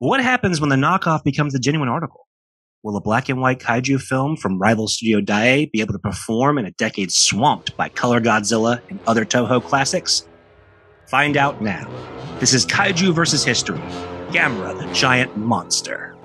What happens when the knockoff becomes the genuine article? Will a black and white kaiju film from rival studio Daiei be able to perform in a decade swamped by Color Godzilla and other Toho classics? Find out now. This is Kaiju versus History Gamera, the giant monster.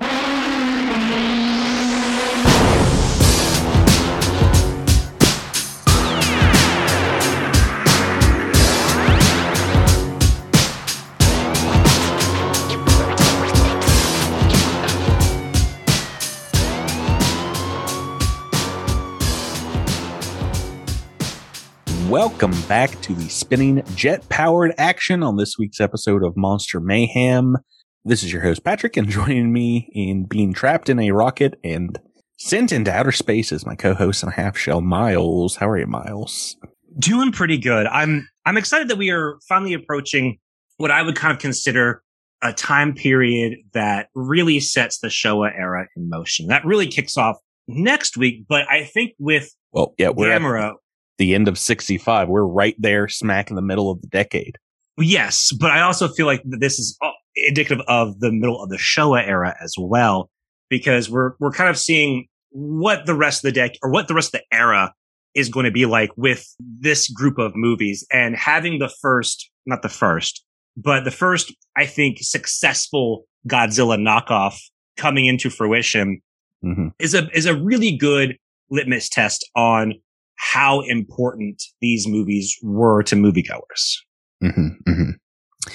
Welcome back to the spinning jet powered action on this week's episode of Monster Mayhem. This is your host, Patrick, and joining me in being trapped in a rocket and sent into outer space is my co-host and half shell, Miles. How are you, Miles? Doing pretty good. I'm I'm excited that we are finally approaching what I would kind of consider a time period that really sets the Showa era in motion. That really kicks off next week, but I think with Well, yeah, we're Gamera, the end of 65. We're right there smack in the middle of the decade. Yes, but I also feel like this is uh, indicative of the middle of the Showa era as well, because we're we're kind of seeing what the rest of the deck or what the rest of the era is going to be like with this group of movies and having the first, not the first, but the first, I think, successful Godzilla knockoff coming into fruition hmm is a is a really good litmus test on how important these movies were to moviegoers. hmm hmm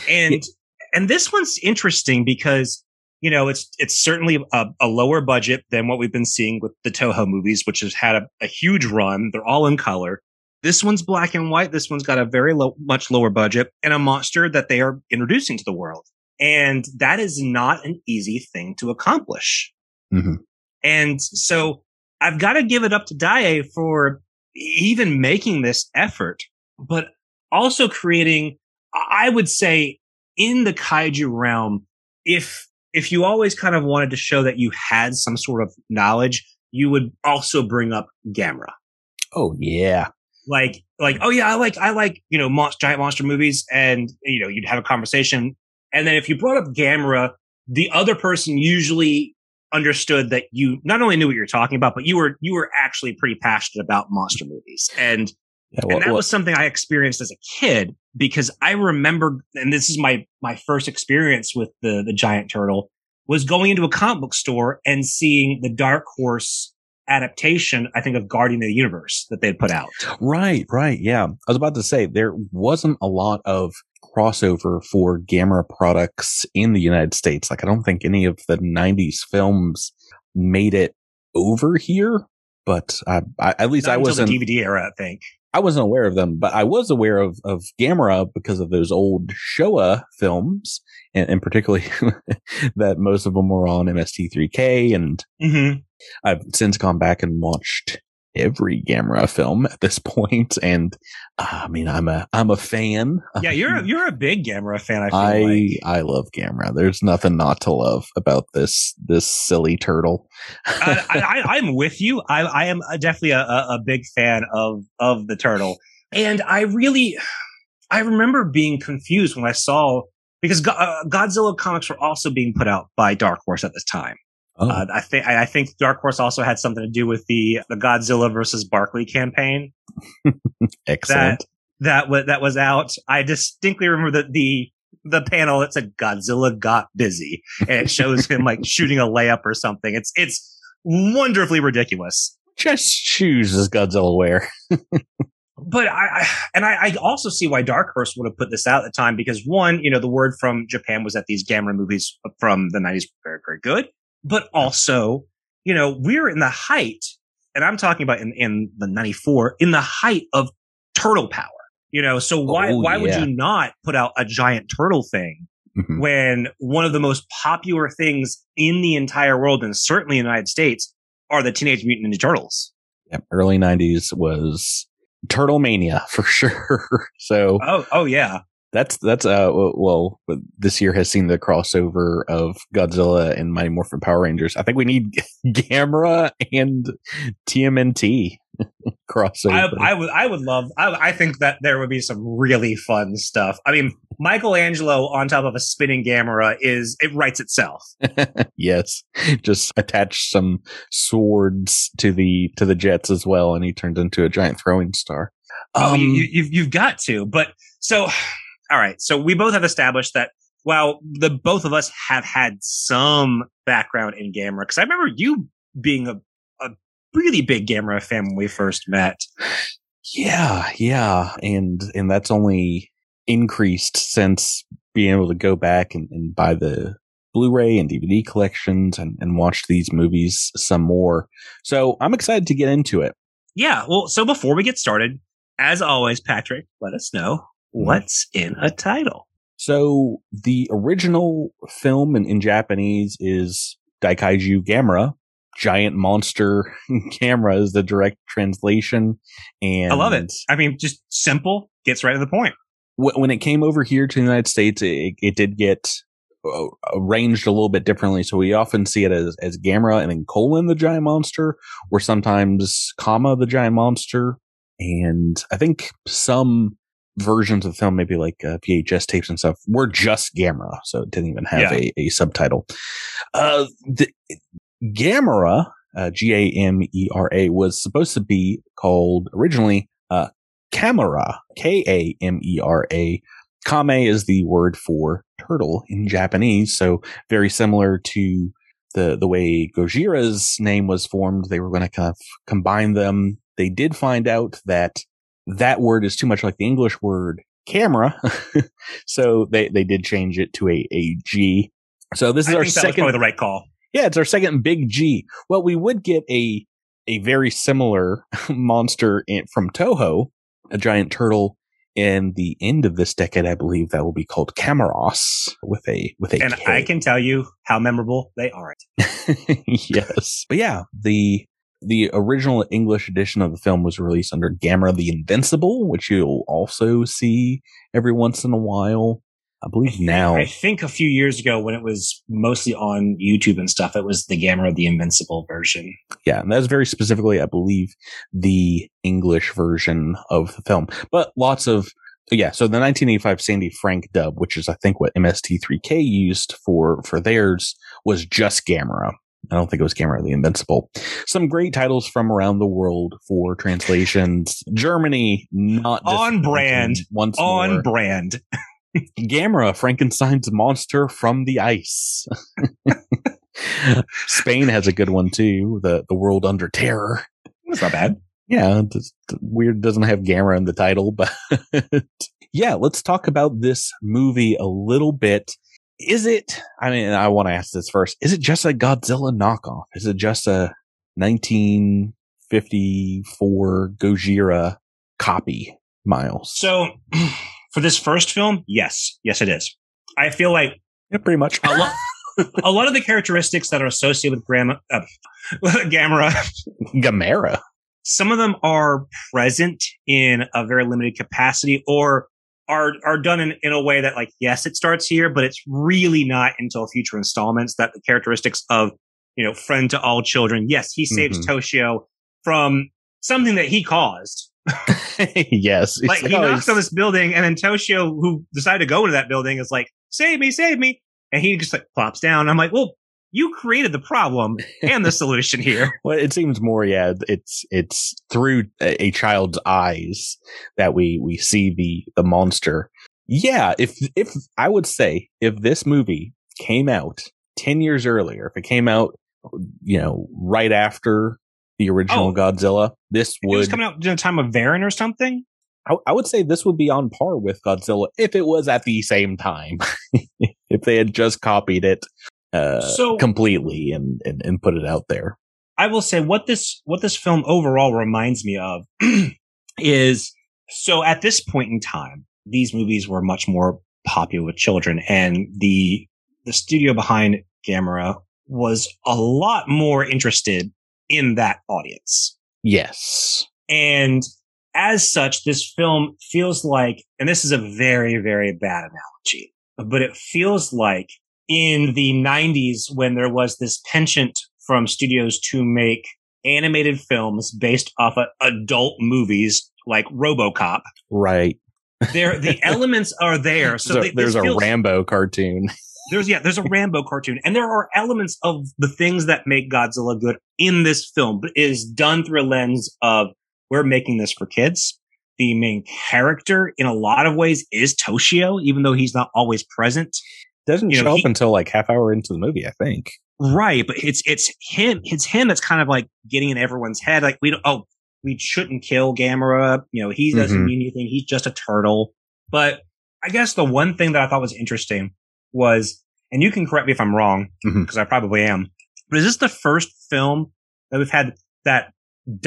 And and this one's interesting because you know it's it's certainly a, a lower budget than what we've been seeing with the Toho movies, which has had a, a huge run. They're all in color. This one's black and white. This one's got a very low, much lower budget and a monster that they are introducing to the world. And that is not an easy thing to accomplish. hmm And so I've got to give it up to Daiei for even making this effort, but also creating, I would say in the kaiju realm, if, if you always kind of wanted to show that you had some sort of knowledge, you would also bring up Gamera. Oh, yeah. Like, like, oh yeah, I like, I like, you know, giant monster movies. And, you know, you'd have a conversation. And then if you brought up Gamera, the other person usually understood that you not only knew what you're talking about, but you were you were actually pretty passionate about monster movies. And Yeah, and that was something I experienced as a kid because I remember, and this is my my first experience with the the giant turtle was going into a comic book store and seeing the Dark Horse adaptation, I think, of Guardian of the Universe that they'd put out. Right, right. Yeah. I was about to say there wasn't a lot of crossover for Gamera products in the United States. Like I don't think any of the 90s films made it over here, but I, I at least Not I wasn't the DVD era, I think. I wasn't aware of them, but I was aware of of Gamera because of those old Showa films and, and particularly that most of them were on MST3K and Mm-hmm. I've since gone back and watched every Gamera film at this point, and uh, I mean, I'm a I'm a fan. Yeah, you're a, you're a big Gamera fan. I feel I like. I love Gamera. There's nothing not to love about this this silly turtle. I, I, I'm with you. I, I am definitely a, a, a big fan of of the turtle, and I really, I remember being confused when I saw because uh, Godzilla comics were also being put out by Dark Horse at this time. Oh, Uh, I think I think Dark Horse also had something to do with the the Godzilla versus Barkley campaign excellent. that was that was out. I distinctly remember that the the panel that said Godzilla got busy and it shows him like shooting a layup or something. It's it's wonderfully ridiculous. Just shoes as Godzilla wear. But I, I and I, I also see why Dark Horse would have put this out at the time because one, you know, the word from Japan was that these Gamera movies from the 90s were very, very good. But also, you know, we're in the height, and I'm talking about in, in the 94, in the height of turtle power. You know, so why Oh, why would you not put out a giant turtle thing Mhm. when one of the most popular things in the entire world and certainly in the United States are the Teenage Mutant Ninja Turtles? Yep, early '90s was Turtle Mania for sure. so Oh, oh yeah. That's that's uh well this year has seen the crossover of Godzilla and Mighty Morphin Power Rangers. I think we need Gamera and TMNT crossover. I, I, would I would love I, I think that there would be some really fun stuff. I mean, Michelangelo on top of a spinning Gamera is it writes itself. yes, just attach some swords to the to the jets as well, and he turns into a giant throwing star. Oh, um, you, you've you've got to. But so all right. So we both have established that while the both of us have had some background in Gamera, because I remember you being a, a really big Gamera fan when we first met. Yeah, yeah. And and that's only increased since being able to go back and, and buy the Blu-ray and DVD collections and, and watch these movies some more. So I'm excited to get into it. Yeah. Well, so before we get started, as always, Patrick, let us know what's in a title? So the original film in, in Japanese is Daikaiju Gamera. Giant monster camera is the direct translation. And I love it. I mean, just simple, gets right to the point. When it came over here to the United States, it, it did get uh, arranged a little bit differently. So we often see it as, as Gamera and then colon the giant monster, or sometimes comma the giant monster. And I think some versions of the film, maybe like uh, VHS tapes and stuff, were just Gamera, so it didn't even have yeah. a, a subtitle. Uh, the, Gamera, uh, G A M E R A, was supposed to be called originally uh, Kamera, K A M E R A. Kame is the word for turtle in Japanese, so very similar to the the way Gojira's name was formed. They were going to kind of combine them. They did find out that that word is too much like the English word camera. so they, they did change it to a, a G. So this is I our second. probably the right call. Yeah, it's our second big G. Well, we would get a a very similar monster in, from Toho, a giant turtle in the end of this decade, I believe that will be called Kamoebas with a with a. And K. I can tell you how memorable they aren't. yes, but yeah, the the original English edition of the film was released under Gamera the Invincible, which you'll also see every once in a while. I believe I now. I think a few years ago when it was mostly on YouTube and stuff, it was the Gamera the Invincible version. Yeah, and that's very specifically, I believe, the English version of the film. But lots of yeah, so the 1985 Sandy Frank dub, which is I think what MST3K used for for theirs, was just Gamera. I don't think it was Gamera the Invincible. Some great titles from around the world for translations. Germany, not on brand. Once on more. brand. Gamera, Frankenstein's monster from the ice. Spain has a good one too. The the world under terror. That's not bad. Yeah, weird doesn't have Gamera in the title, but yeah, let's talk about this movie a little bit is it? I mean, I want to ask this first. Is it just a Godzilla knockoff? Is it just a 1954 Gojira copy, Miles? So, for this first film, yes, yes, it is. I feel like yeah, pretty much a lot. a lot of the characteristics that are associated with Gamma, uh, Gamera, Gamera, some of them are present in a very limited capacity, or are are done in, in a way that like yes it starts here but it's really not until future installments that the characteristics of you know friend to all children. Yes he saves mm-hmm. toshio from something that he caused. Yes like he knocks on this building and then toshio who decided to go into that building is like save me save me. And he just like plops down. I'm like well you created the problem and the solution here. well, it seems more, yeah, it's it's through a, child's eyes that we we see the the monster. Yeah, if if I would say if this movie came out ten years earlier, if it came out, you know, right after the original oh, Godzilla, this would it was coming out in a time of Varan or something. I, I would say this would be on par with Godzilla if it was at the same time. if they had just copied it uh, so completely and, and and put it out there. I will say what this what this film overall reminds me of is so at this point in time, these movies were much more popular with children, and the the studio behind Gamera was a lot more interested in that audience. Yes. And as such, this film feels like, and this is a very, very bad analogy, but it feels like in the 90s when there was this penchant from studios to make animated films based off of adult movies like RoboCop. Right. There, the elements are there. So, So they- there's a feels- Rambo cartoon. There's yeah, there's a Rambo cartoon, and there are elements of the things that make Godzilla good in this film, but it is done through a lens of we're making this for kids. The main character, in a lot of ways, is Toshio, even though he's not always present. Doesn't You know, show he- up until like half hour into the movie, I think. Right, but it's it's him. It's him that's kind of like getting in everyone's head. Like we don't. Oh, we shouldn't kill Gamera. You know, he doesn't Mhm. mean anything. He's just a turtle. But I guess the one thing that I thought was interesting was, and you can correct me if I'm wrong because I probably am. But is this the first film that we've had that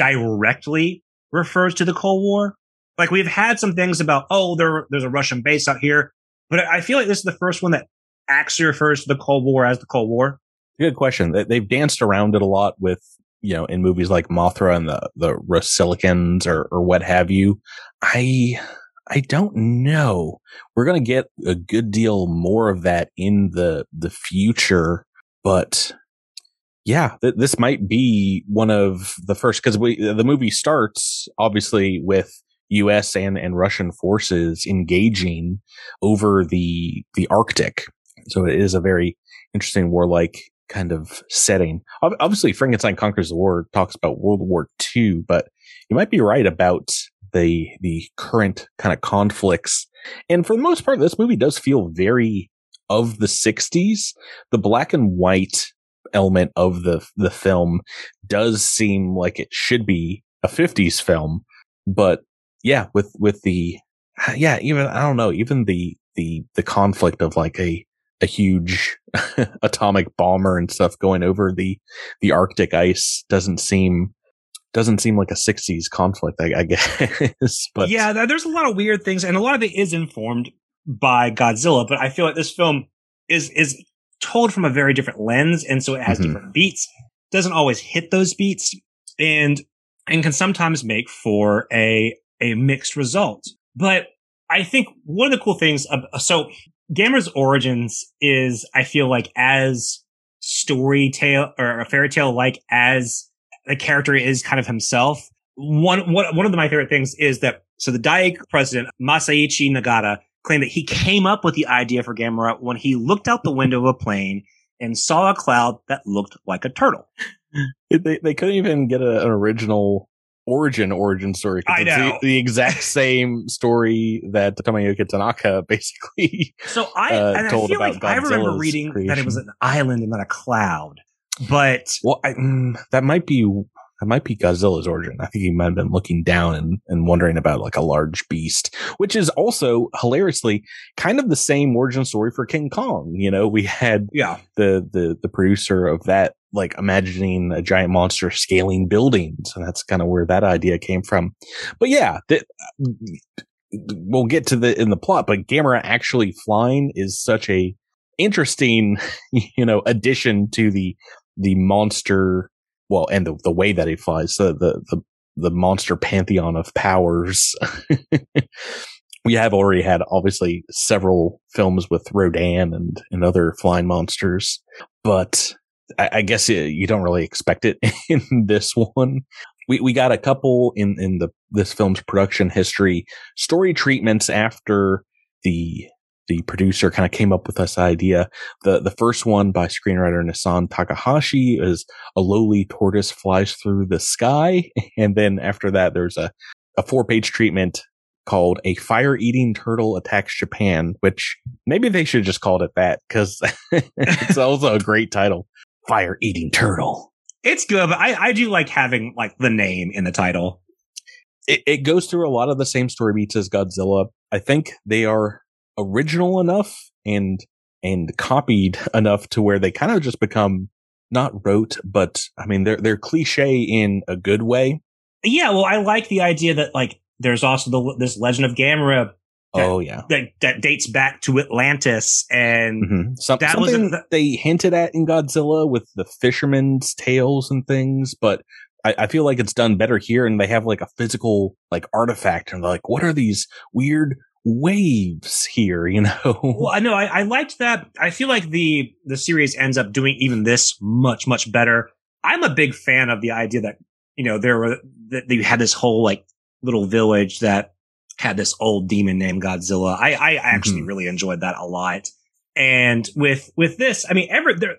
directly refers to the Cold War? Like we've had some things about, oh, there, there's a Russian base out here, but I feel like this is the first one that actually refers to the Cold War as the Cold War. Good question. They- They've danced around it a lot with, you know, in movies like Mothra and the, the Rolisicans or, or what have you. I, I don't know. We're going to get a good deal more of that in the, the future, but yeah, th- this might be one of the first because we, the movie starts obviously with U.S. and, and Russian forces engaging over the, the Arctic. So it is a very interesting warlike kind of setting. Obviously, Frankenstein Conquers the World talks about World War II, but you might be right about the the current kind of conflicts. And for the most part, this movie does feel very of the 60s. The black and white element of the the film does seem like it should be a 50s film, but yeah, with with the yeah, even I don't know, even the the the conflict of like a a huge atomic bomber and stuff going over the the Arctic ice doesn't seem doesn't seem like a 60s conflict, I, I guess. but yeah, there's a lot of weird things, and a lot of it is informed by Godzilla. But I feel like this film is is told from a very different lens, and so it has Mhm. different beats. Doesn't always hit those beats, and and can sometimes make for a a mixed result. But I think one of the cool things, ab- so Gamera's origins is, I feel like, as story tale or a fairy tale like as the character is kind of himself. One, one, one of my favorite things is that, so the Daiei president, Masaichi Nagata, claimed that he came up with the idea for Gamera when he looked out the window of a plane and saw a cloud that looked like a turtle. they, they couldn't even get a, an original origin origin story. I it's the- know. The, exact same story that Tomoyuki Tanaka basically. So I, Uh, and I told feel like about I remember reading that it was an island and not a cloud, but Well, I, mm, that might be that might be Godzilla's origin. I think he might have been looking down and, and wondering about like a large beast, which is also hilariously kind of the same origin story for King Kong. You know, we had yeah, the the the producer of that like imagining a giant monster scaling buildings and that's kind of where that idea came from but yeah th- we'll get to the in the plot but gamera actually flying is such a interesting you know addition to the the monster well and the, the way that he flies so the the the monster pantheon of powers we have already had obviously several films with Rodan and, and other flying monsters, but I, I guess you, you don't really expect it in this one. We, we got a couple in, in the, this film's production history story treatments after the, the producer kind of came up with this idea. The, the first one by screenwriter Nisan Takahashi is a lowly tortoise flies through the sky. And then after that, there's a, a four page treatment called A Fire Eating Turtle Attacks Japan, which maybe they should have just called it that because it's also a great title. Fire Eating Turtle. it's good. But I, I do like having like the name in the title. It, it goes through a lot of the same story beats as Godzilla. I think they are original enough and and copied enough to where they kind of just become not rote, but I mean they're they're cliche in a good way. Yeah, well, I like the idea that like there's also the this Legend of Gamera Yeah. Oh yeah. that that dates back to Atlantis, and Mhm. Some, That was something a- they hinted at in Godzilla with the fishermen's tales and things, but I, I, feel like it's done better here and they have like a physical like artifact and they're like, what are these weird waves here, you know? well, I know I, I liked that. I feel like the, the series ends up doing even this much, much better. I'm a big fan of the idea that, you know, there were, that they had this whole like little village that had this old demon named Godzilla. I, I actually mm-hmm. really enjoyed that a lot. And with, with this, I mean, every, the,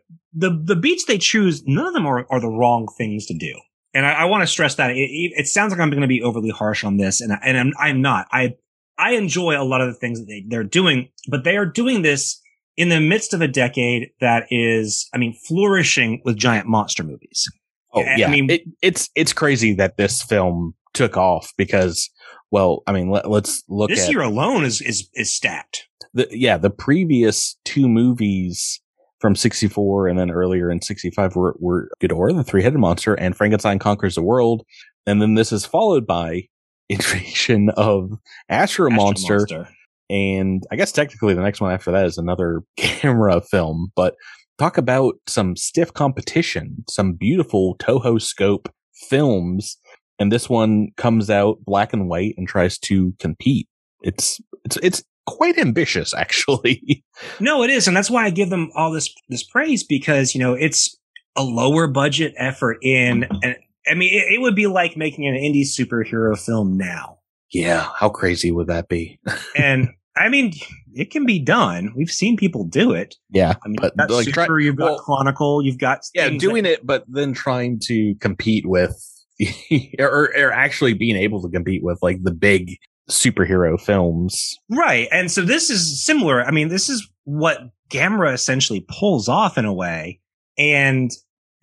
the beats they choose, none of them are, are the wrong things to do. And I, I want to stress that it, it, sounds like I'm going to be overly harsh on this and, and I'm, I'm not. I, I enjoy a lot of the things that they, they're doing, but they are doing this in the midst of a decade that is, I mean, flourishing with giant monster movies. Oh yeah, I mean, it, it's it's crazy that this film took off because, well, I mean, let, us look. This at, year alone is is is stacked. The, yeah, the previous two movies from 64 and then earlier in 65 were, were Ghidorah, the three-headed monster, and Frankenstein Conquers the World. And then this is followed by Invasion of Astro, Astro Monster, Monster. And I guess technically the next one after that is another Gamera film, but talk about some stiff competition, some beautiful Toho scope films. And this one comes out black and white and tries to compete. It's, it's, it's quite ambitious, actually. no, it is. And that's why I give them all this, this praise because, you know, it's a lower budget effort in, and I mean, it, it would be like making an indie superhero film now. Yeah. How crazy would that be? and I mean, it can be done. We've seen people do it. Yeah. I mean, but like, Super, try, you've got well, Chronicle, you've got yeah, doing that, it, but then trying to compete with, or, or actually being able to compete with like the big superhero films. Right. And so this is similar. I mean, this is what Gamera essentially pulls off in a way. And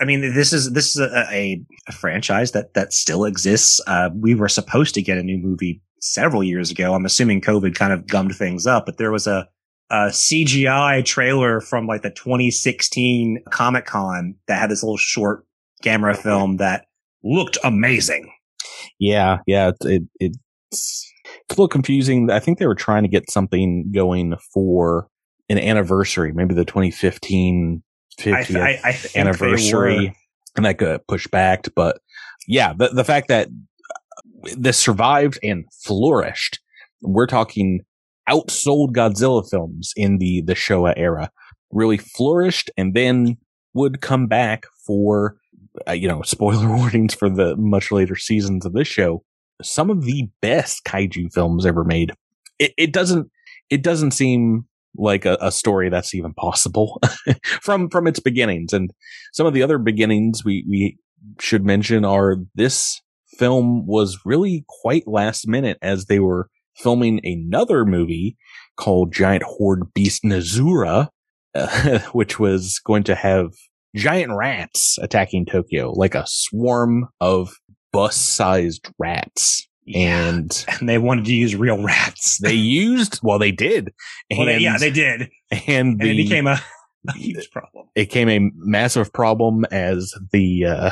I mean, this is this is a, a, a franchise that that still exists. Uh, we were supposed to get a new movie several years ago. I'm assuming COVID kind of gummed things up, but there was a, a CGI trailer from like the 2016 Comic Con that had this little short Gamera film that looked amazing. Yeah, yeah, it, it it's it's a little confusing. I think they were trying to get something going for an anniversary, maybe the 2015 50th I, I, I anniversary, and that got pushed back. But yeah, the the fact that this survived and flourished. We're talking outsold Godzilla films in the the Showa era, really flourished, and then would come back for uh, you know spoiler warnings for the much later seasons of this show some of the best kaiju films ever made. It, it doesn't it doesn't seem like a, a story that's even possible from from its beginnings. And some of the other beginnings we we should mention are this film was really quite last minute as they were filming another movie called Giant Horde Beast Nezura, uh, which was going to have giant rats attacking Tokyo, like a swarm of bus sized rats. Yeah. And, and they wanted to use real rats. they used, well, they did. And, well, they, yeah, they did. And, the, and it became a, a huge problem. It became a massive problem as the, uh,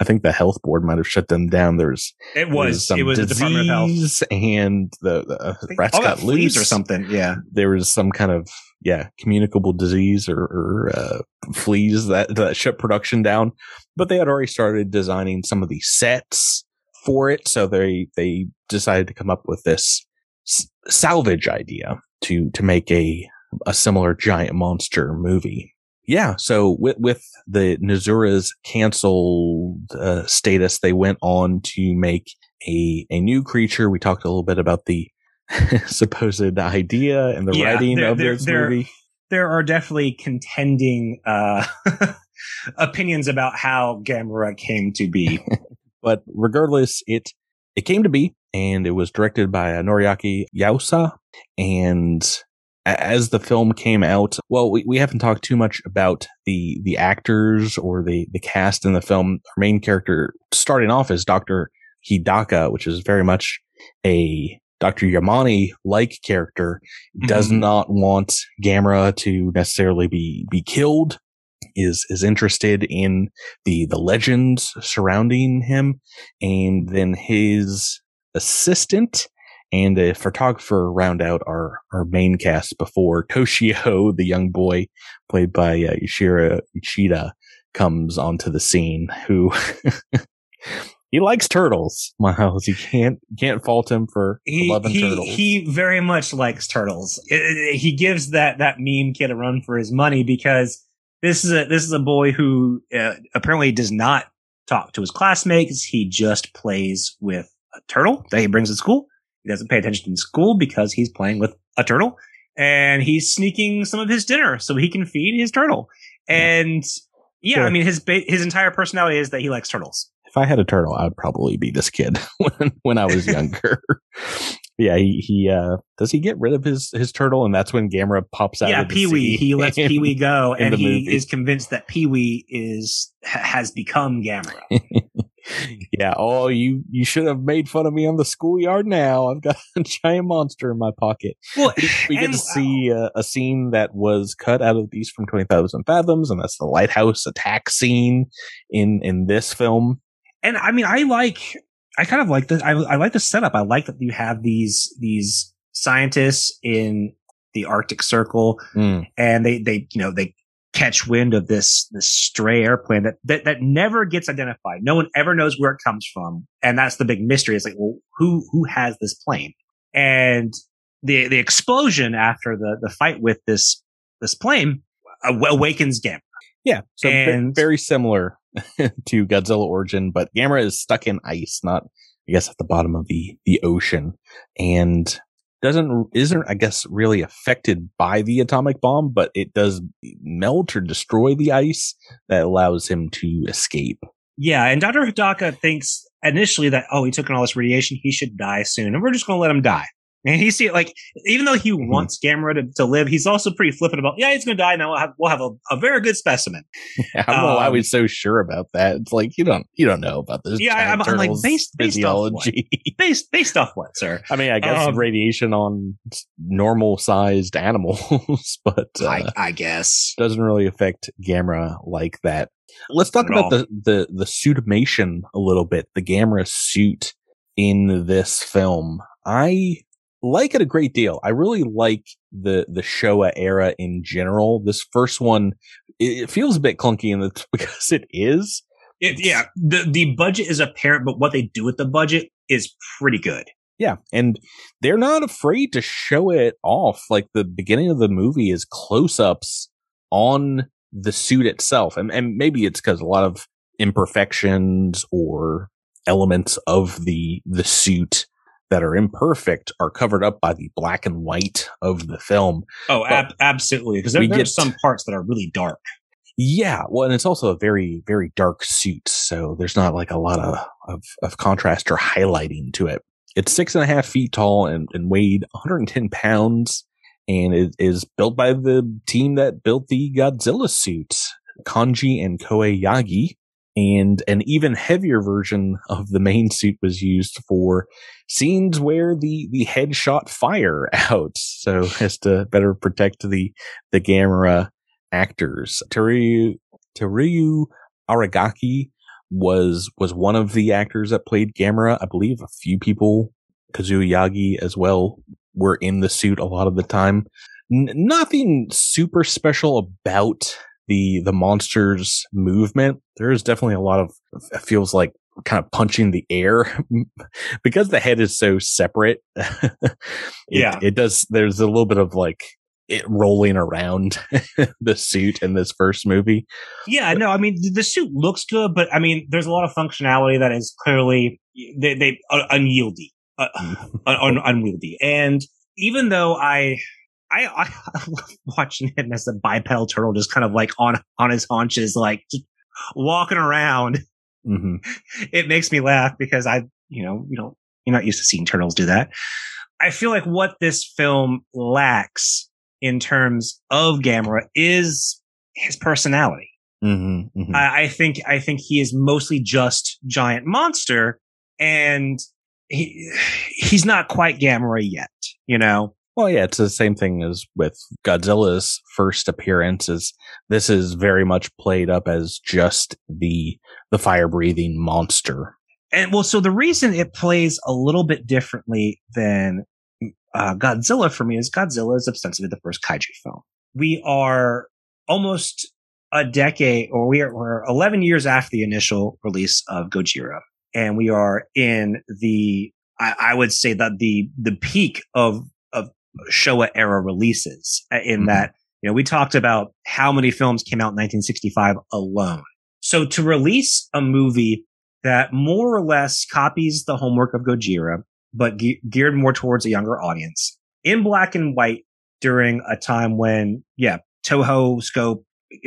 I think the health board might have shut them down. There's, it was, it was the Department of Health. And the, the uh, rats got loose or something. Yeah. There was some kind of, yeah, communicable disease or, or uh, fleas that, that shut production down. But they had already started designing some of the sets for it. So they, they decided to come up with this s- salvage idea to, to make a, a similar giant monster movie. Yeah. So with, with the Nezura's canceled uh, status, they went on to make a, a new creature. We talked a little bit about the supposed idea and the yeah, writing there, of there, this there, movie. There are definitely contending uh, opinions about how Gamera came to be. but regardless, it it came to be, and it was directed by uh, Noriaki Yuasa. And as the film came out, well, we, we haven't talked too much about the the actors or the the cast in the film. Our main character, starting off as Doctor Hidaka, which is very much a Dr. Yamane like character does mm-hmm. not want Gamera to necessarily be, be killed, is, is interested in the, the legends surrounding him. And then his assistant and a photographer round out our, our main cast before Toshio, the young boy played by uh, Yoshiro Uchida, comes onto the scene who he likes turtles, Miles. You can't can't fault him for he, loving he, turtles. He very much likes turtles. It- it- he gives that that meme kid a run for his money because this is a this is a boy who uh, apparently does not talk to his classmates. He just plays with a turtle that he brings to school. He doesn't pay attention in school because he's playing with a turtle, and he's sneaking some of his dinner so he can feed his turtle. And yeah, Sure. I mean his ba- his entire personality is that he likes turtles. if I had a turtle, I would probably be this kid when when I was younger. Yeah, he he uh does he get rid of his his turtle and that's when Gamera pops out yeah, Pee Wee. He lets Pee Wee go, and he movie. is convinced that Pee Wee is ha- has become Gamera. yeah, oh you you should have made fun of me on the schoolyard now. I've got a giant monster in my pocket. Well, We, we get to see uh, a scene that was cut out of Beast from 20,000 Fathoms and that's the lighthouse attack scene in in this film. and I mean, I like, I kind of like the, I, I like the setup. I like that you have these these scientists in the Arctic Circle, Mm. and they they you know they catch wind of this this stray airplane that that that never gets identified. No one ever knows where it comes from, and that's the big mystery. It's like, well, who who has this plane? And the the explosion after the the fight with this this plane awakens Gamma. Yeah, so And- very similar to Godzilla Origin, but Gamera is stuck in ice, not I guess at the bottom of the the ocean, and doesn't isn't I guess really affected by the atomic bomb, but it does melt or destroy the ice that allows him to escape. Yeah, and Dr. Hidaka thinks initially that, oh, he took in all this radiation, he should die soon, and we're just going to let him die. And he see it like, even though he Mhm. wants Gamera to, to live, he's also pretty flippant about, yeah, he's going to die. Now we'll have, we'll have a, a very good specimen. I don't know why Um, he's so sure about that. It's like you don't you don't know about this. Yeah, I'm- I'm like, based- based off what? Based, based off what, sir? I mean, I guess Um, radiation on normal sized animals, but uh, I, I guess. doesn't really affect Gamera like that. Let's talk about the, the, the suitimation a little bit. The Gamera suit in this film. I like it a great deal. I really like the, the Showa era in general. This first one, it, it feels a bit clunky and it's because it is. It, yeah, the, the budget is apparent, but what they do with the budget is pretty good. Yeah. And they're not afraid to show it off. Like the beginning of the movie is close ups on the suit itself. And, and maybe it's because a lot of imperfections or elements of the, the suit that are imperfect are covered up by the black and white of the film. Oh, ab- absolutely. Because there, there's some parts that are really dark. Yeah. Well, and it's also a very, very dark suit. So there's not like a lot of, of, of contrast or highlighting to it. It's six and a half feet tall and, and weighed 110 pounds and it is built by the team that built the Godzilla suit, Kanji and Koei Yagi. And an even heavier version of the main suit was used for scenes where the, the head shot fire out. So as to better protect the, the Gamera actors. Teruyu, Teruyu Aragaki was, was one of the actors that played Gamera. I believe a few people, Kazuyagi as well, were in the suit a lot of the time. N- nothing super special about the, the monster's movement. There is definitely a lot of, it feels like kind of punching the air because the head is so separate. it, Yeah. It does, there's a little bit of like, it rolling around the suit in this first movie. Yeah, no, I mean the- the suit looks good, but I mean there's a lot of functionality that is clearly they they uh, unyieldy, uh, un, un, unwieldy, and even though I. I, I I love watching him as a bipedal turtle, just kind of like on on his haunches, like just walking around. hmm It makes me laugh because I, you know, you don't, you're not used to seeing turtles do that. I feel like what this film lacks in terms of Gamera is his personality. hmm hmm I, I think I think he is mostly just giant monster, and he he's not quite Gamera yet. You know, Well, yeah, it's the same thing as with Godzilla's first appearance. Is this is very much played up as just the the fire breathing monster. and well, so the reason it plays a little bit differently than uh, Godzilla for me is Godzilla is ostensibly the first kaiju film. We are almost a decade, or we are we're 11 years after the initial release of Gojira. and we are in the I, I would say that the the peak of of Showa era releases uh, in mm-hmm. that you know we talked about how many films came out in 1965 alone. So to release a movie that more or less copies the homework of Gojira, but ge- geared more towards a younger audience in black and white during a time when, yeah, Toho scope,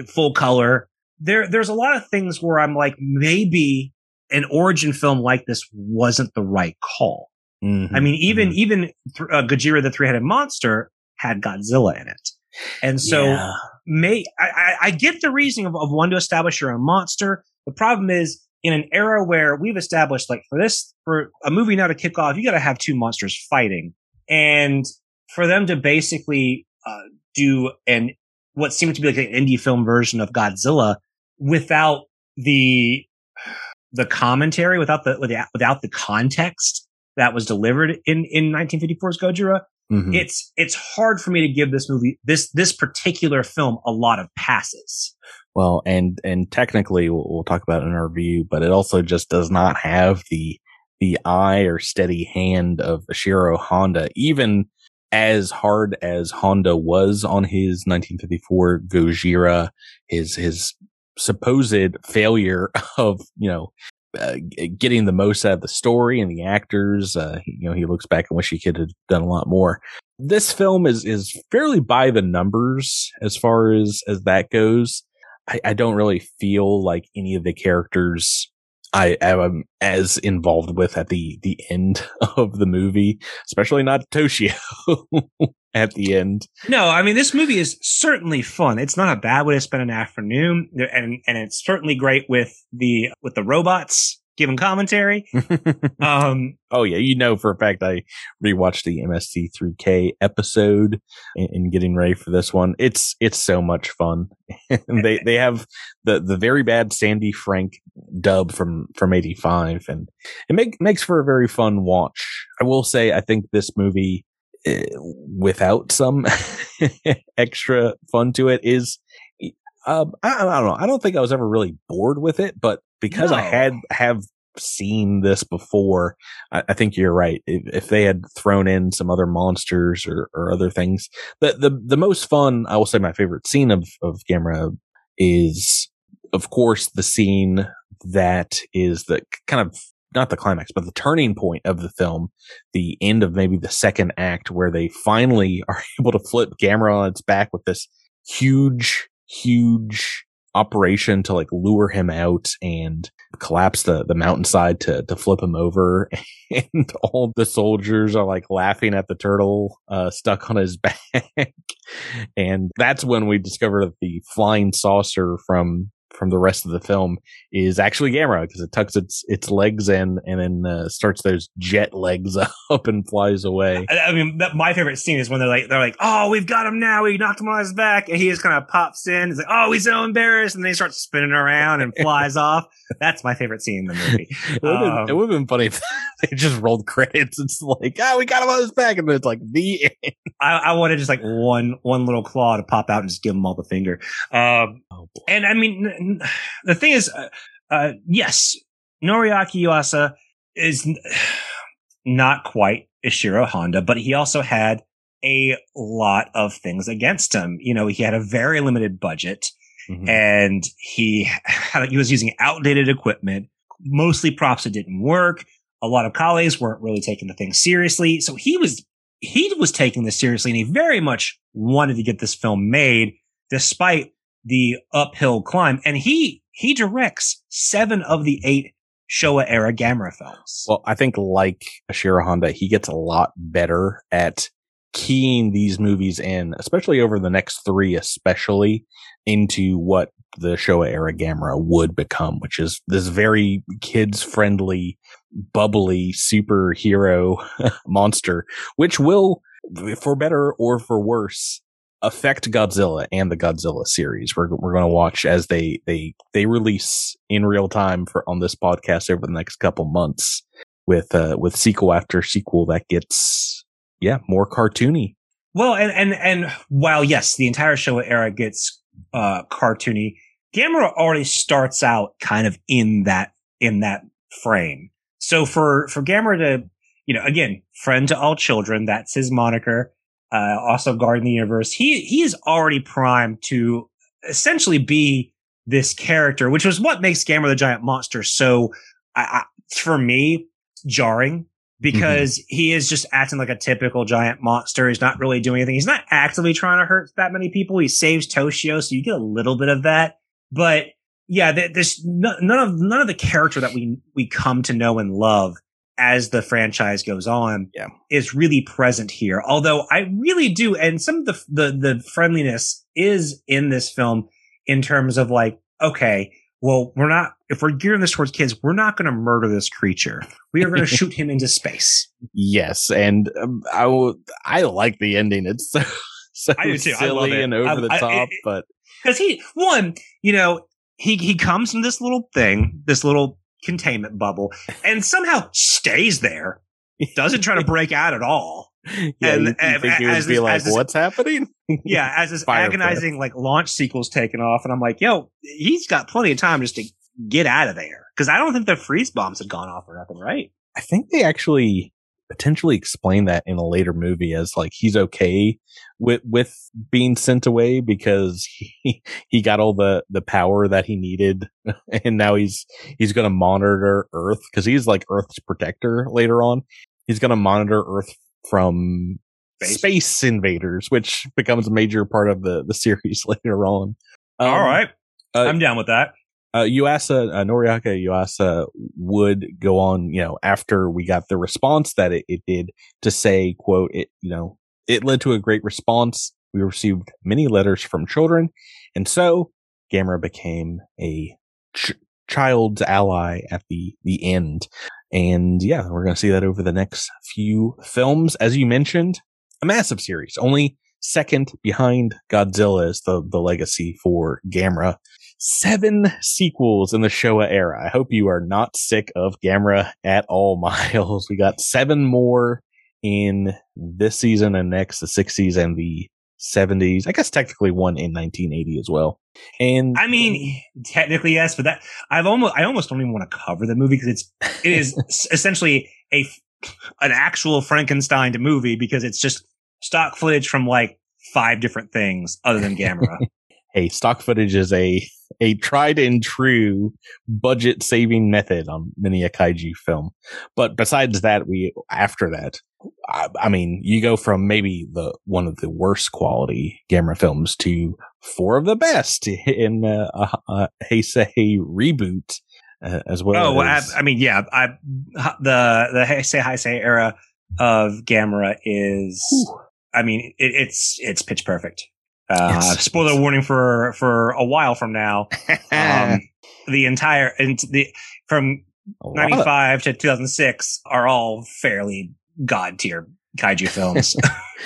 full color. There, there's a lot of things where I'm like, maybe an origin film like this wasn't the right call. Mm-hmm, I mean, even, mm-hmm. even th- uh, Ghidorah, the three-headed monster had Godzilla in it. And so yeah. may, I, I, get the reasoning of, of wanting to establish your own monster. The problem is in an era where we've established like for this, for a movie now to kick off, you got to have two monsters fighting and for them to basically, uh, do an, what seemed to be like an indie film version of Godzilla without the the commentary without the without the context that was delivered in in 1954's Gojira. Mm-hmm. It's it's hard for me to give this movie this this particular film a lot of passes. Well, and and technically we'll, we'll talk about it in our review, but it also just does not have the the eye or steady hand of Ishiro Honda, even as hard as Honda was on his 1954 Gojira, his his supposed failure of, you know, uh, getting the most out of the story and the actors. Uh, you know, he looks back and wish he could have done a lot more. This film is, is fairly by the numbers as far as, as that goes. I, I don't really feel like any of the characters I am as involved with at the, the end of the movie, especially not Toshio at the end. No, I mean, this movie is certainly fun. It's not a bad way to spend an afternoon and, and it's certainly great with the, with the robots giving commentary. um, oh yeah, you know for a fact I rewatched the MST3K episode and, getting ready for this one. It's it's so much fun. they they have the the very bad Sandy Frank dub from from '85, and it make, makes for a very fun watch. I will say, I think this movie. Uh, without some extra fun to it is um, I, I, don't know. I don't think I was ever really bored with it, but because no. I had have seen this before, I, I think you're right. If, if, they had thrown in some other monsters or, or other things, the, the the most fun, I will say, my favorite scene of of Gamera is, of course, the scene that is the kind of not the climax, but the turning point of the film, the end of maybe the second act, where they finally are able to flip Gamera on its back with this huge huge operation to like lure him out and collapse the, the mountainside to, to flip him over. And all the soldiers are like laughing at the turtle, uh, stuck on his back. and that's when we discover the flying saucer from from the rest of the film is actually Gamera because it tucks its its legs in and then uh, starts those jet legs up and flies away. I, I mean, that, my favorite scene is when they're like they're like, "Oh, we've got him now. We knocked him on his back," and he just kind of pops in. He's like, "Oh, he's so embarrassed," and then he starts spinning around and flies off. That's my favorite scene in the movie. it would have been, um, been, funny if they just rolled credits. It's like, "Oh, we got him on his back," and then it's like the end. I, I wanted just like one one little claw to pop out and just give him all the finger. Um, oh, and I mean the thing is, uh, uh, yes, Noriaki Yuasa is not quite Ishiro Honda, but he also had a lot of things against him. You know, he had a very limited budget mm-hmm. and he had, he was using outdated equipment, mostly props that didn't work. A lot of colleagues weren't really taking the thing seriously. So he was, he was taking this seriously and he very much wanted to get this film made despite the uphill climb. And he, he directs seven of the eight Showa era Gamera films. Well, I think like Ishiro Honda, he gets a lot better at keying these movies in, especially over the next three, especially into what the Showa era Gamera would become, which is this very kids friendly, bubbly superhero monster, which will, for better or for worse, affect Godzilla and the Godzilla series. We're we're going to watch as they they they release in real time for on this podcast over the next couple months with uh with sequel after sequel that gets yeah more cartoony. Well, and and and while yes, the entire Showa era gets uh cartoony, Gamera already starts out kind of in that in that frame. so for for Gamera to, you know, again, friend to all children, that's his moniker. Uh, also guarding the universe. He he is already primed to essentially be this character, which was what makes Gamera the Giant Monster so, I, I, for me, jarring because mm-hmm. he is just acting like a typical giant monster. He's not really doing anything. He's not actively trying to hurt that many people. He saves Toshio, so you get a little bit of that. But yeah, this none of none of the character that we we come to know and love as the franchise goes on yeah. is really present here. Although I really do, and some of the the the friendliness is in this film in terms of like, okay, well, we're not, if we're gearing this towards kids, we're not going to murder this creature. We are going to shoot him into space. Yes. And um, I, will, I like the ending. It's so, so I do too. silly and over I, the top, I, it, but. Cause he, one, you know, he, he comes from this little thing, this little containment bubble and somehow stays there. Doesn't try to break out at all. Yeah, and, you, you think would be like, this, "What's happening?" yeah, as this agonizing like launch sequel's taken off, and I'm like, "Yo, he's got plenty of time just to get out of there." Because I don't think the freeze bombs had gone off or nothing, right? I think they actually potentially explain that in a later movie as like he's okay with with being sent away because he he got all the the power that he needed and now he's he's going to monitor earth because he's like earth's protector later on he's going to monitor earth from space. space. invaders, which becomes a major part of the, the series later on. Um, All right. Uh, I'm down with that. Uh, Yuasa, uh, Noriaki Yuasa would go on, you know, after we got the response that it, it did to say, quote, it, you know, it led to a great response. We received many letters from children. And so Gamera became a ch- child's ally at the, the end. And yeah, we're going to see that over the next few films. As you mentioned, a massive series, only second behind Godzilla is the, the legacy for Gamera. Seven sequels in the Showa era. I hope you are not sick of Gamera at all, Miles. We got seven more in this season and next, the 60s and the 70s. I guess technically one in 1980 as well. And I mean, technically yes, but that I've almost I almost don't even want to cover the movie because it's it is essentially a an actual Frankenstein movie because it's just stock footage from like five different things other than Gamera. hey, stock footage is a a tried and true budget saving method on many a kaiju film. But besides that, we after that, I, I, mean, you go from maybe the one of the worst quality Gamera films to four of the best in uh, a, a Heisei reboot uh, as well. Oh, as, I, I, mean, yeah, I, the the Heisei Heisei era of Gamera is, whew. I mean, it, it's it's pitch perfect. Uh, spoiler warning for for a while from now. um, the entire and the from 95 to 2006 are all fairly god tier kaiju films.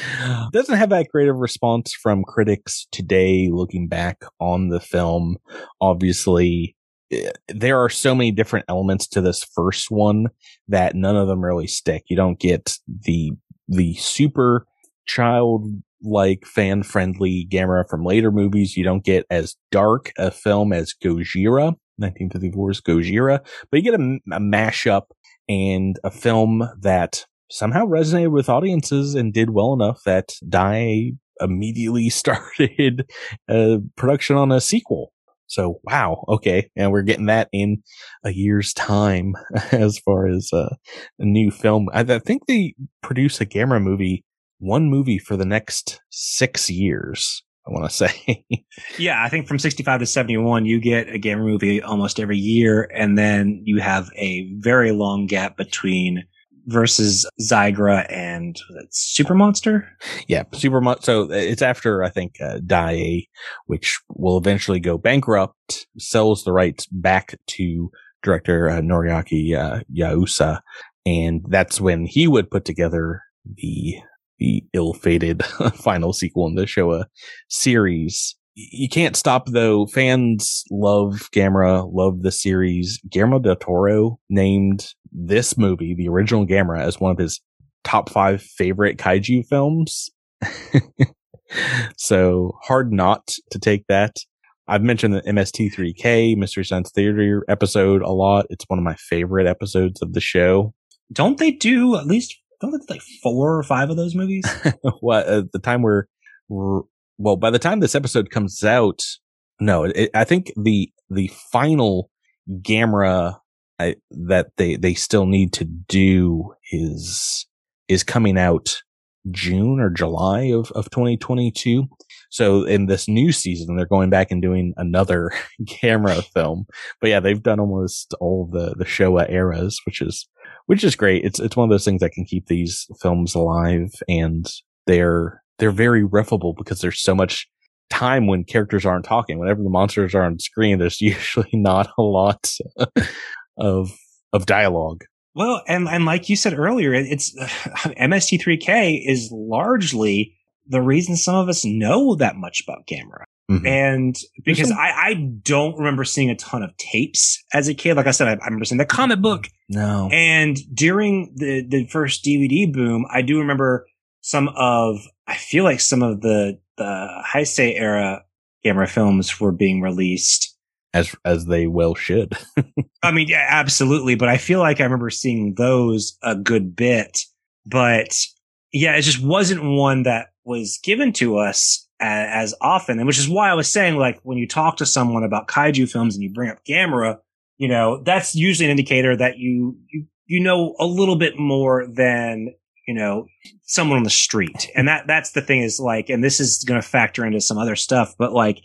Doesn't have that great of response from critics today looking back on the film. Obviously, eh, there are so many different elements to this first one that none of them really stick. You don't get the the super child like fan friendly Gamera from later movies. You don't get as dark a film as Gojira, 1954's Gojira, but you get a, a mashup and a film that somehow resonated with audiences and did well enough that Daiei immediately started a production on a sequel. So wow, okay, and we're getting that in a year's time as far as uh, a new film. I, I think they produce a Gamera movie one movie for the next six years. I want to say. yeah, I think from 65 to 71, you get a Gamera movie almost every year. And then you have a very long gap between versus Zigra and Super Monster. Yeah, Super Monster. So it's after, I think, uh, Daiei, which will eventually go bankrupt, sells the rights back to director uh, Noriaki uh, Yuasa. And that's when he would put together the the ill-fated final sequel in the Showa uh, series. You can't stop though. Fans love Gamera, love the series. Guillermo del Toro named this movie, the original Gamera, as one of his top five favorite kaiju films. so hard not to take that. I've mentioned the MST3K Mystery Science Theater episode a lot. It's one of my favorite episodes of the show. Don't they do at least don't do like four or five of those movies? what at the time we're, well, by the time this episode comes out, no, it, I think the the final Gamera I, that they they still need to do is is coming out June or July of of 2022. So in this new season, they're going back and doing another Gamera film. But yeah, they've done almost all the the Showa eras, which is which is great. It's it's one of those things that can keep these films alive, and they're they're very riffable because there's so much time when characters aren't talking. Whenever the monsters are on screen, there's usually not a lot of of dialogue. Well, and and like you said earlier, it's uh, MST3K is largely the reason some of us know that much about Gamera. Mm-hmm. And because some- I, I don't remember seeing a ton of tapes as a kid. Like I said, I, I remember seeing the comic book. No. And during the, the first DVD boom, I do remember some of, I feel like some of the, the Heisei era Gamera films were being released. As, as they well should. I mean, yeah, absolutely. But I feel like I remember seeing those a good bit, but yeah, it just wasn't one that was given to us as, as often. And which is why I was saying, like, when you talk to someone about kaiju films and you bring up Gamera, you know, that's usually an indicator that you, you, you know a little bit more than, you know, someone on the street. And that, that's the thing is like, and this is going to factor into some other stuff, but like,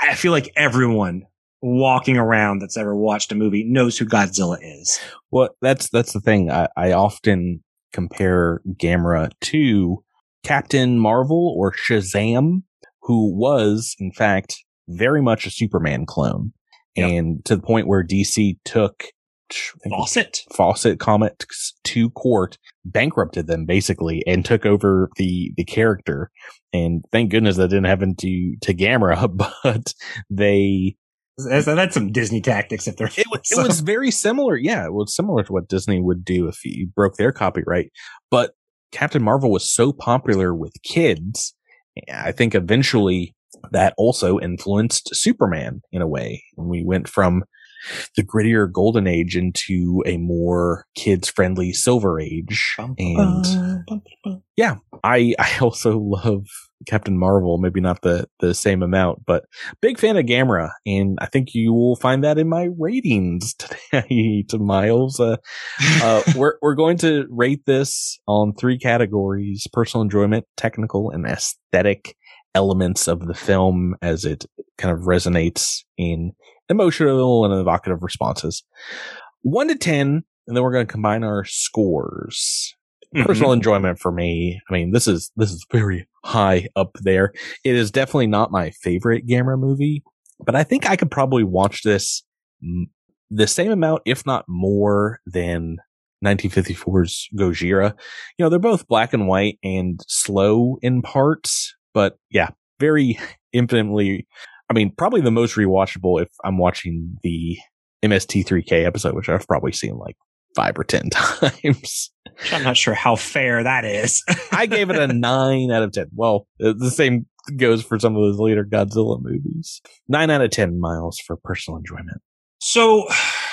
I feel like everyone walking around that's ever watched a movie knows who Godzilla is. Well, that's, that's the thing. I, I often compare Gamera to Captain Marvel or Shazam, who was, in fact, very much a Superman clone. Yep. And to the point where DC took Fawcett Fawcett Comics to court, bankrupted them basically, and took over the the character. And thank goodness that didn't happen to to Gamera, but they that's some Disney tactics if they're. It, so. it was very similar. Yeah, it was similar to what Disney would do if you broke their copyright. But Captain Marvel was so popular with kids. I think eventually that also influenced Superman in a way. And we went from the grittier golden age into a more kids friendly silver age. And yeah, I, I also love Captain Marvel, maybe not the, the same amount, but big fan of Gamera. And I think you will find that in my ratings today to Miles. Uh, uh, we're, we're going to rate this on three categories, personal enjoyment, technical and aesthetic elements of the film as it kind of resonates in emotional and evocative responses. One to 10, and then we're going to combine our scores. Mm-hmm. Personal enjoyment for me. I mean, this is, this is very high up there. It is definitely not my favorite Gamera movie, but I think I could probably watch this the same amount, if not more than 1954's Gojira. You know, they're both black and white and slow in parts, but yeah, very infinitely I mean, probably the most rewatchable if I'm watching the MST3K episode, which I've probably seen like five or 10 times. I'm not sure how fair that is. I gave it a nine out of 10. Well, uh, the same goes for some of those later Godzilla movies. Nine out of 10 miles for personal enjoyment. So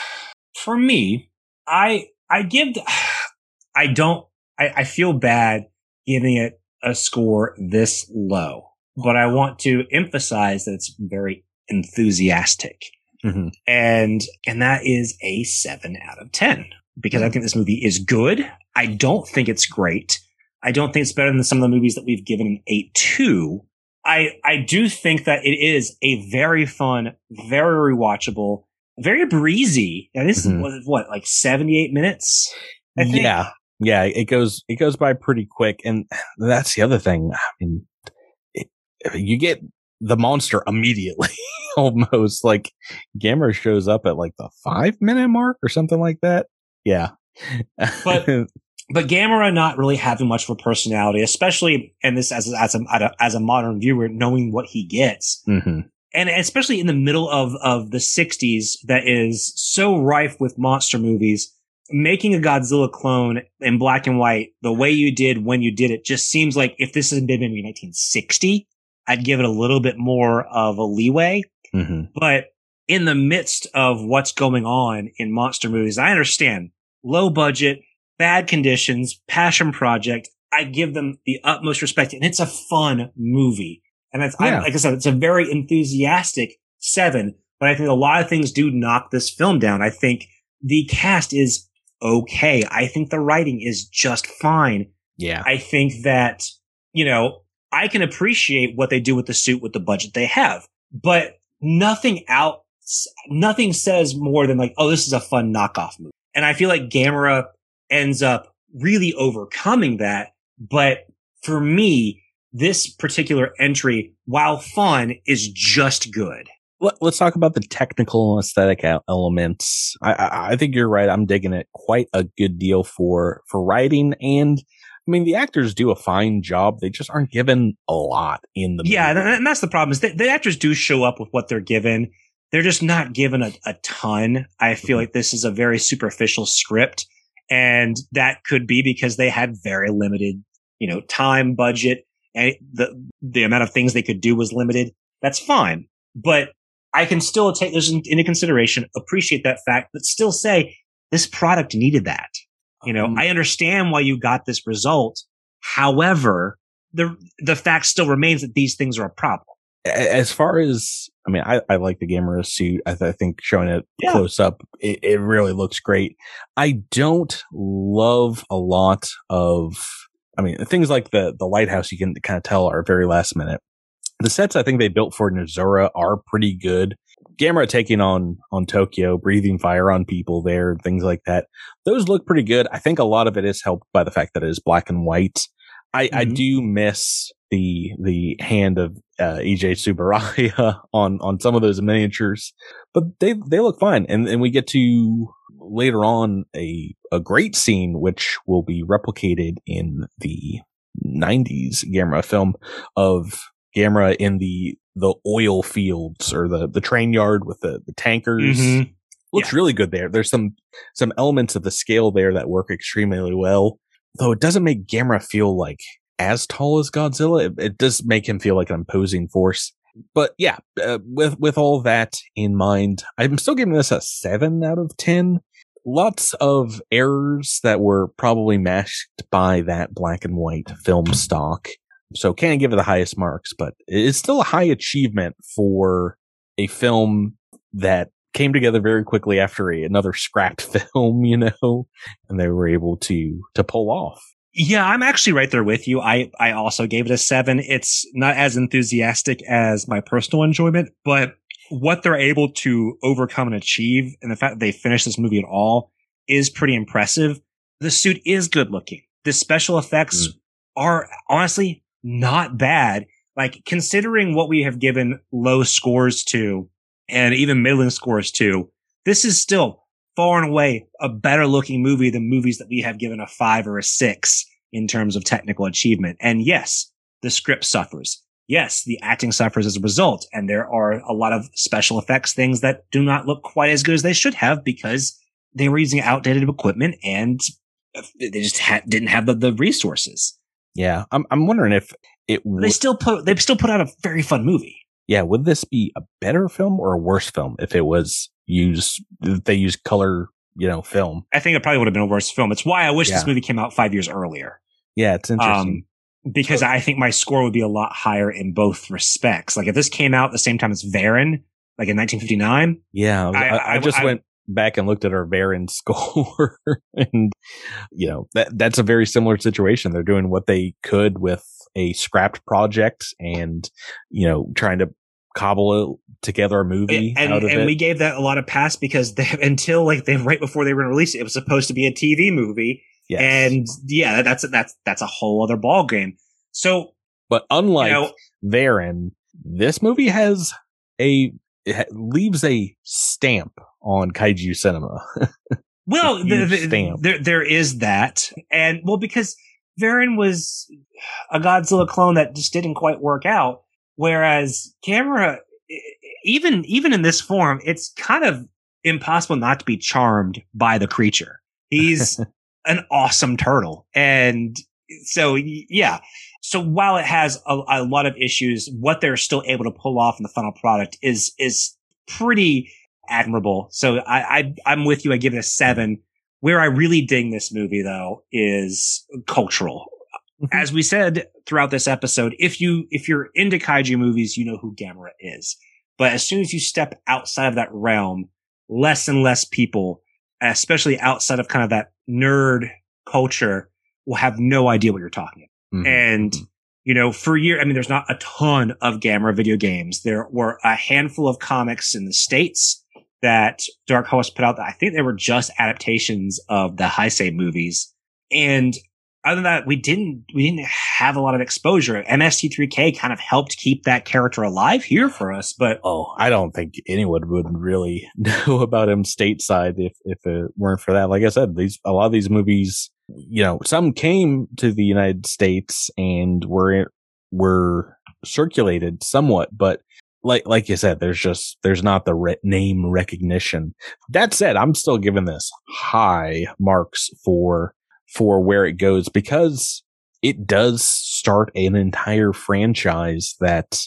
for me, I, I give, I don't, I, I feel bad giving it a score this low but I want to emphasize that it's very enthusiastic. Mm-hmm. And, and that is a seven out of 10 because I think this movie is good. I don't think it's great. I don't think it's better than some of the movies that we've given an eight to. I, I do think that it is a very fun, very rewatchable, very breezy. Now this mm-hmm. is what, like 78 minutes? Yeah. Yeah. It goes, it goes by pretty quick. And that's the other thing. I mean, you get the monster immediately almost like Gamera shows up at like the five minute mark or something like that. Yeah. but, but Gamera not really having much of a personality, especially, and this as, as a, as a modern viewer, knowing what he gets. Mm-hmm. And especially in the middle of, of the sixties that is so rife with monster movies, making a Godzilla clone in black and white the way you did when you did it just seems like if this had been maybe 1960, I'd give it a little bit more of a leeway. Mhm. But in the midst of what's going on in monster movies, I understand low budget, bad conditions, passion project. I give them the utmost respect and it's a fun movie. And it's, I, like I said, it's a very enthusiastic seven, but I think a lot of things do knock this film down. I think the cast is okay. I think the writing is just fine. Yeah. I think that, you know, I can appreciate what they do with the suit with the budget they have, but nothing out, nothing says more than like, oh, this is a fun knockoff movie. And I feel like Gamera ends up really overcoming that. But for me, this particular entry, while fun, is just good. Let, us talk about the technical aesthetic elements. I, I, I think you're right. I'm digging it quite a good deal for for writing, and I mean the actors do a fine job. They just aren't given a lot in the Yeah, movie. and and that's the problem is the actors do show up with what they're given. They're just not given a, a ton. I feel mm-hmm. like this is a very superficial script, and that could be because they had very limited, you know, time, budget, and the the amount of things they could do was limited. That's fine, but I can still take this into consideration, appreciate that fact, but still say this product needed that. You know, Um, I understand why you got this result. However, the the fact still remains that these things are a problem. As far as I mean, I, I like the Gamera suit. I, th- I think showing it Yeah. close up, it, it really looks great. I don't love a lot of. I mean, things like the the lighthouse you can kind of tell are very last minute. The sets I think they built for Nozora are pretty good. Gamera taking on on Tokyo, breathing fire on people there, and things like that. Those look pretty good. I think a lot of it is helped by the fact that it is black and white. I, I Mhm. do miss the the hand of uh, Eiji Tsuburaya on on some of those miniatures, but they they look fine. And and we get to later on a a great scene which will be replicated in the 90s Gamera film of Gamera in the the oil fields or the the train yard with the the tankers. Mhm. Looks really good there. There's some some elements of the scale there that work extremely well. Though it doesn't make Gamera feel like as tall as Godzilla. It, it does make him feel like an imposing force. But yeah, uh, with with all that in mind, I'm still giving this a seven out of ten. Lots of errors that were probably masked by that black and white film stock. So can't give it the highest marks, but it's still a high achievement for a film that came together very quickly after a, another scrapped film, you know, and they were able to to pull off. Yeah, I'm actually right there with you. I, I also gave it a seven. It's not as enthusiastic as my personal enjoyment, but what they're able to overcome and achieve and the fact that they finished this movie at all is pretty impressive. The suit is good looking. The special effects Mm. are honestly not bad. Like considering what we have given low scores to and even middling scores to, this is still far and away a better looking movie than movies that we have given a five or a six in terms of technical achievement. And yes, the script suffers. Yes, the acting suffers as a result. And there are a lot of special effects things that do not look quite as good as they should have because they were using outdated equipment and they just ha- didn't have the, the resources. Yeah, I'm I'm wondering if it They would. still put, they still put out a very fun movie. Yeah, would this be a better film or a worse film if it was used? They used color, you know, film. I think it probably would have been a worse film. It's why I wish this movie came out five years earlier. Yeah, it's interesting. Um, because I think my score would be a lot higher in both respects. Like if this came out at the same time as Varan, like in 1959, yeah, I, I- I, I just went back and looked at our Varan score, and you know that that's a very similar situation. They're doing what they could with a scrapped project, and you know, trying to cobble together a movie and, out of and we gave that a lot of pass because they, until like they right before they were going to release it, it was supposed to be a TV movie. Yes. And yeah, that's, that's, that's a whole other ball game. So, but unlike you know, therein, this movie has a it ha- leaves a stamp on kaiju cinema. well, the, the- stamp. there, there is that. And well, because Varan was a Godzilla clone that just didn't quite work out. Whereas Gamera, even, even in this form, it's kind of impossible not to be charmed by the creature. He's an awesome turtle. And so, yeah. So while it has a, a lot of issues, what they're still able to pull off in the final product is is pretty admirable. So I, I am with you. I give it a seven. Where I really ding this movie though is cultural. Mm-hmm. As we said throughout this episode, if you if you're into kaiju movies, you know who Gamera is. But as soon as you step outside of that realm, less and less people, especially outside of kind of that nerd culture, will have no idea what you're talking about. Mm-hmm. And mm-hmm. you know, for years, I mean, there's not a ton of Gamera video games. There were a handful of comics in the States that Dark Horse put out that I think they were just adaptations of the Heisei movies. And other than that, we didn't we didn't have a lot of exposure. MST3K kind of helped keep that character alive here for us, but oh, I don't think anyone would really know about him stateside if if it weren't for that. Like I said, these a lot of these movies, you know, some came to the United States and were were circulated somewhat, but like like you said, there's just there's not the re- name recognition. That said, I'm still giving this high marks for for where it goes because it does start an entire franchise that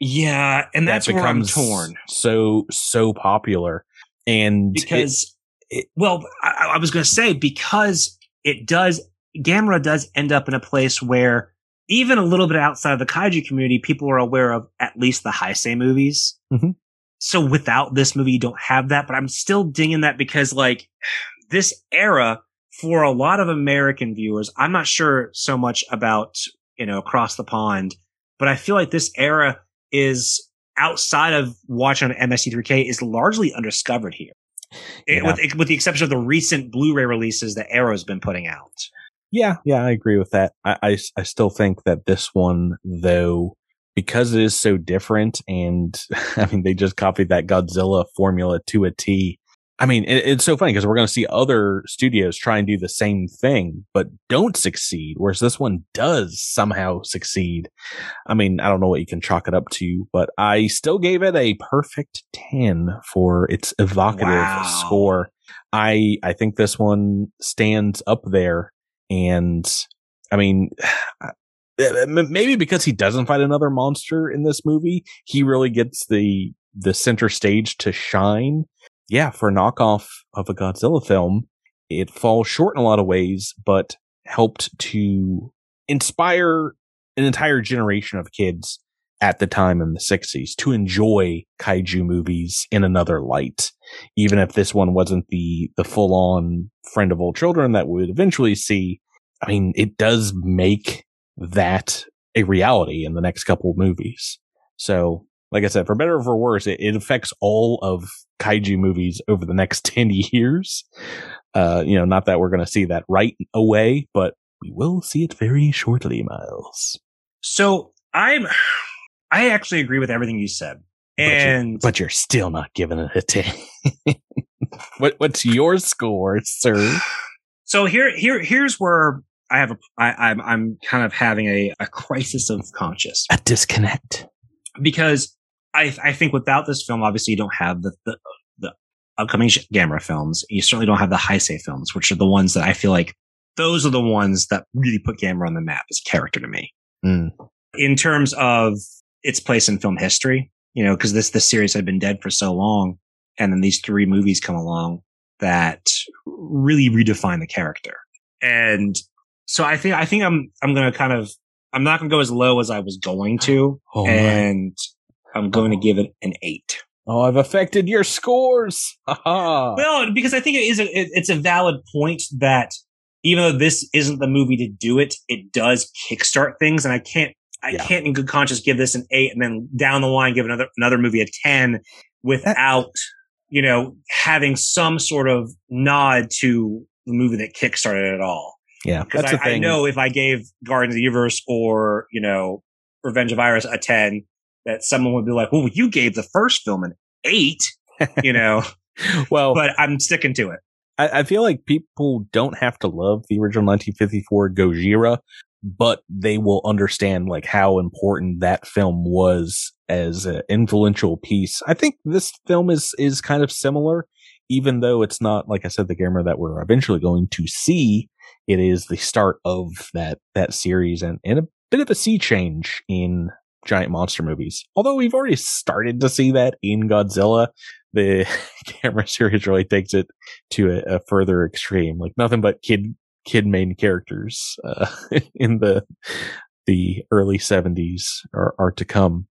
yeah, and that's that becomes where I'm torn. So so popular, and because it, it, well, I, I was going to say because it does Gamera does end up in a place where even a little bit outside of the kaiju community, people are aware of at least the Heisei movies. Mm-hmm. So without this movie, you don't have that, but I'm still dinging that because like this era for a lot of American viewers, I'm not sure so much about, you know, across the pond, but I feel like this era is outside of watching on MST3K is largely undiscovered here. Yeah. With, with the exception of the recent Blu-ray releases that Arrow's been putting out. Yeah, yeah, I agree with that. I, I, I still think that this one, though, because it is so different, and I mean, they just copied that Godzilla formula to a T. I mean, it, it's so funny because we're going to see other studios try and do the same thing, but don't succeed. Whereas this one does somehow succeed. I mean, I don't know what you can chalk it up to, but I still gave it a perfect 10 for its evocative wow. score. I, I think this one stands up there and I mean, maybe because he doesn't fight another monster in this movie, he really gets the the center stage to shine. Yeah, for a knockoff of a Godzilla film, it falls short in a lot of ways, but helped to inspire an entire generation of kids at the time in the 60s to enjoy kaiju movies in another light. Even if this one wasn't the the full on friend of all children that we would eventually see i mean it does make that a reality in the next couple of movies. So like i said for better or for worse it, it affects all of kaiju movies over the next 10 years uh you know not that we're going to see that right away but we will see it very shortly miles so i'm I actually agree with everything you said. And but you're, but you're still not giving it a 10. what what's your score, sir? So here here here's where I have a I, I'm I'm kind of having a, a crisis of conscience. A disconnect. Because I I think without this film, obviously you don't have the the, the upcoming Gamera films. You certainly don't have the Heisei films, which are the ones that I feel like those are the ones that really put Gamera on the map as a character to me. Mm. In terms of its place in film history, you know, because this, this series had been dead for so long. And then these three movies come along that really redefine the character. And so I think, I think I'm, I'm going to kind of, I'm not going to go as low as I was going to. Oh, and I'm going to uh-huh. give it an eight. Oh, I've affected your scores. well, because I think it is a, it, it's a valid point that even though this isn't the movie to do it, it does kickstart things. And I can't I yeah. can't in good conscience give this an eight and then down the line give another another movie a ten without you know having some sort of nod to the movie that kickstarted it all. Yeah, because I, I, know if I gave Guardians of the Universe or you know Revenge of Iris a ten, that someone would be like, "Well, you gave the first film an eight, you know." well, but I'm sticking to it. I, I, feel like people don't have to love the original 1954 Gojira but they will understand like how important that film was as an influential piece. I think this film is is kind of similar, even though it's not like I said the Gamera that we're eventually going to see. It is the start of that that series and in a bit of a sea change in giant monster movies. Although we've already started to see that in Godzilla, the Gamera series really takes it to a, a further extreme. Like nothing but kid kid main characters uh, in the the early 70s are, are to come.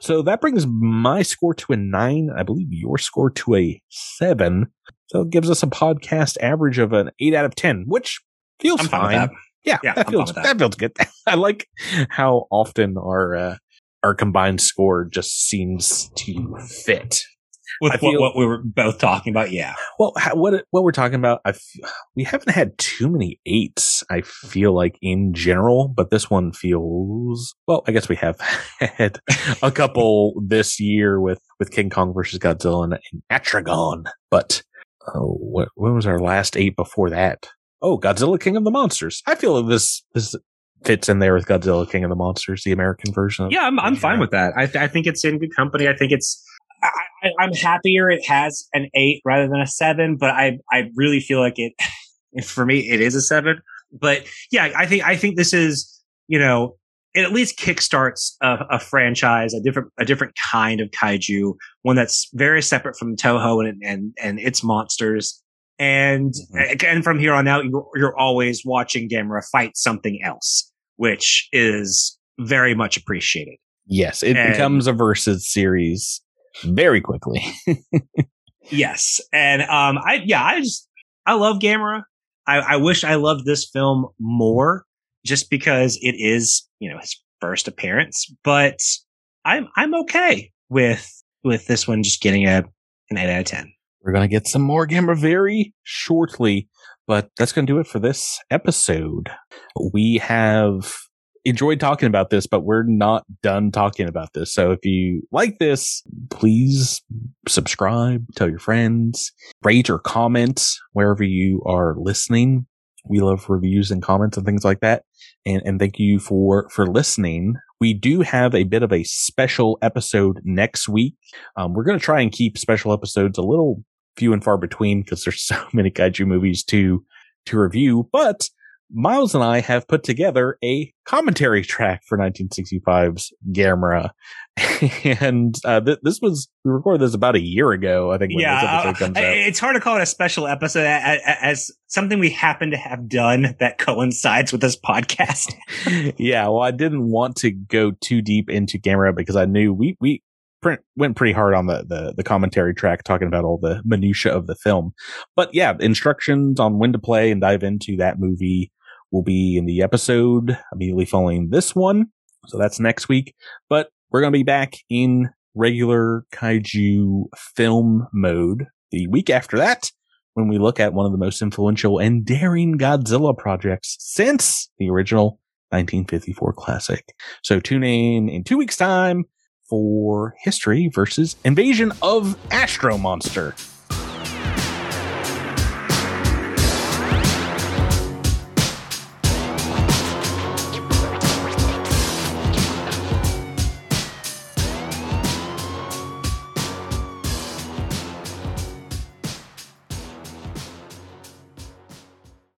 So that brings my score to a nine. I believe your score to a seven. So it gives us a podcast average of an eight out of 10, which feels I'm fine. Yeah, Yeah, that I'm feels with that. feels good. I like how often our uh, our combined score just seems to fit. with what, feel- what we were both talking about. Yeah. Well, how, what what we're talking about, I f- we haven't had too many eights. I feel like in general, but this one feels well. I guess we have had a couple this year with with King Kong versus Godzilla and, and Atragon. But oh, what when was our last eight before that? Oh, Godzilla King of the Monsters. I feel like this this fits in there with Godzilla King of the Monsters, the American version. Yeah, I'm, I'm fine with that. I, th- I think it's in good company. I think it's. I, I, I'm happier it has an eight rather than a seven, but I I really feel like it. For me, it is a seven. But yeah, I think I think this is you know it at least kickstarts a, a franchise, a different a different kind of kaiju, one that's very separate from Toho and and and its monsters. And again, from here on out, you're, you're always watching Gamera fight something else, which is very much appreciated. Yes, it And- becomes a versus series very quickly. Yes, and um, I yeah, I just I love Gamera. I, I wish I loved this film more, just because it is you know his first appearance. But I'm I'm okay with with this one just getting a an eight out of ten. We're going to get some more Gamera very shortly, but that's going to do it for this episode. We have enjoyed talking about this, but we're not done talking about this. So if you like this, please subscribe, tell your friends, rate or comment wherever you are listening. We love reviews and comments and things like that. And, and thank you for, for listening. We do have a bit of a special episode next week. Um, we're going to try and keep special episodes a little few and far between because there's so many kaiju movies to to review. But Miles and I have put together a commentary track for 1965's Gamera, and uh, th- this was we recorded this about a year ago. I think when this yeah, episode comes uh, out. it's hard to call it a special episode as, as something we happen to have done that coincides with this podcast. yeah, well, I didn't want to go too deep into Gamera because I knew we we print, went pretty hard on the, the the commentary track talking about all the minutia of the film. But yeah, instructions on when to play and dive into that movie will be in the episode immediately following this one. So that's next week. But we're going to be back in regular kaiju film mode the week after that when we look at one of the most influential and daring Godzilla projects since the original 1954 classic. So tune in in two weeks time for history versus invasion of Astro Monster.